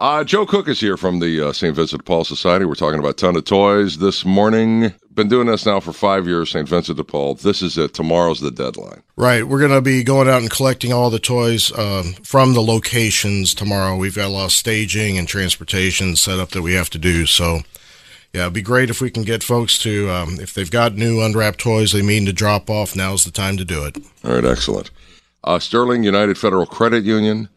Uh, Joe Cook is here from the uh, St. Vincent de Paul Society. We're talking about ton of toys this morning. Been doing this now for five years, St. Vincent de Paul. This is it. Tomorrow's the deadline. Right. We're going to be going out and collecting all the toys um, from the locations tomorrow. We've got a lot of staging and transportation set up that we have to do. So, yeah, it'd be great if we can get folks to, um, if they've got new unwrapped toys they mean to drop off, now's the time to do it. All right, excellent. Uh, Sterling United Federal Credit Union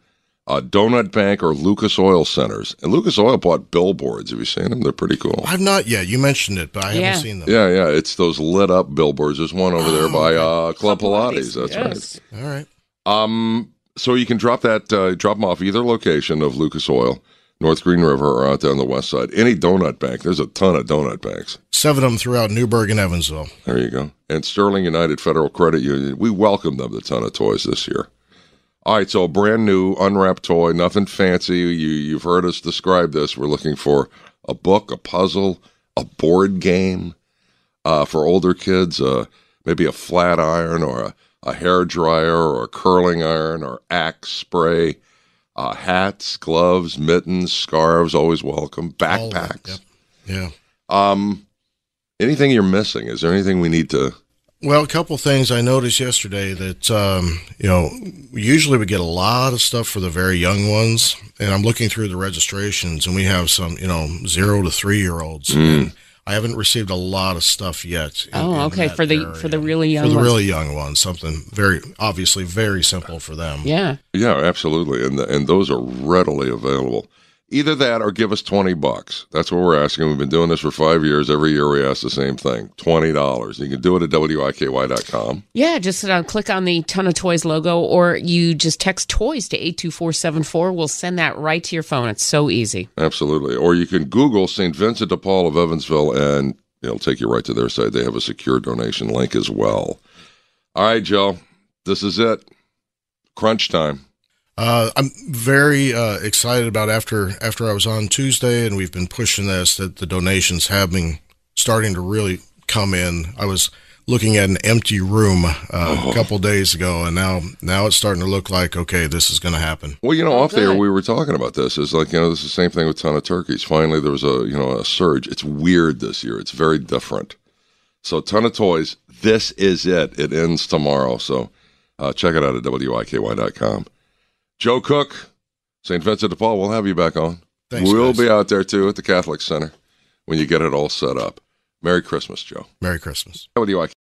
uh, Donut Bank or Lucas Oil Centers. And Lucas Oil bought billboards. Have you seen them? They're pretty cool. I've not yet. You mentioned it, but I Yeah. haven't seen them. Yeah, yeah. It's those lit up billboards. There's one over there by uh, Club, Club Pilates. That's yes. All right. right. Um, so you can drop that, uh, drop them off either location of Lucas Oil, North Green River, or out there on the west side. Any donut bank. There's a ton of donut banks. Seven of them throughout Newburgh and Evansville. There you go. And Sterling United Federal Credit Union. We welcome them a ton of toys this year. All right, so a brand new unwrapped toy, nothing fancy. You you've heard us describe this. We're looking for a book, a puzzle, a board game uh, for older kids. Uh, maybe a flat iron or a, a hair dryer or a curling iron or axe spray. Uh, hats, gloves, mittens, scarves, always welcome. Backpacks. Yep. Yeah. Um, anything you're missing? Is there anything we need to? Well, a couple things I noticed yesterday that um, you know usually we get a lot of stuff for the very young ones, and I'm looking through the registrations, and we have some you know zero to three year olds. And I haven't received a lot of stuff yet. in- Oh, okay. For the area. for the really young for the ones. really young ones, something very obviously very simple for them. yeah. Yeah, absolutely, and and those are readily available. Either that or give us twenty bucks. That's what we're asking. We've been doing this for five years. Every year we ask the same thing: twenty dollars. You can do it at wiky.com. Yeah, just uh, click on the Ton of Toys logo or you just text toys to 82474. We'll send that right to your phone. It's so easy. Absolutely, or you can Google St. Vincent de Paul of Evansville, and it'll take you right to their site. They have a secure donation link as well. All right, Joe, this is it. Crunch time. Uh, I'm very uh, excited about after after I was on Tuesday, and we've been pushing this that the donations have been starting to really come in. I was looking at an empty room uh, a couple days ago, and now now it's starting to look like okay, this is going to happen. Well, you know, Oh, off there we were talking about this. It's like you know, this is the same thing with ton of turkeys. Finally, there was a you know a surge. It's weird this year. It's very different. So, ton of toys. This is it. It ends tomorrow. So, uh, check it out at wiky.com. Joe Cook, St. Vincent de Paul. We'll have you back on. Thanks, we'll guys. be out there too at the Catholic Center when you get it all set up. Merry Christmas, Joe. Merry Christmas. WIK.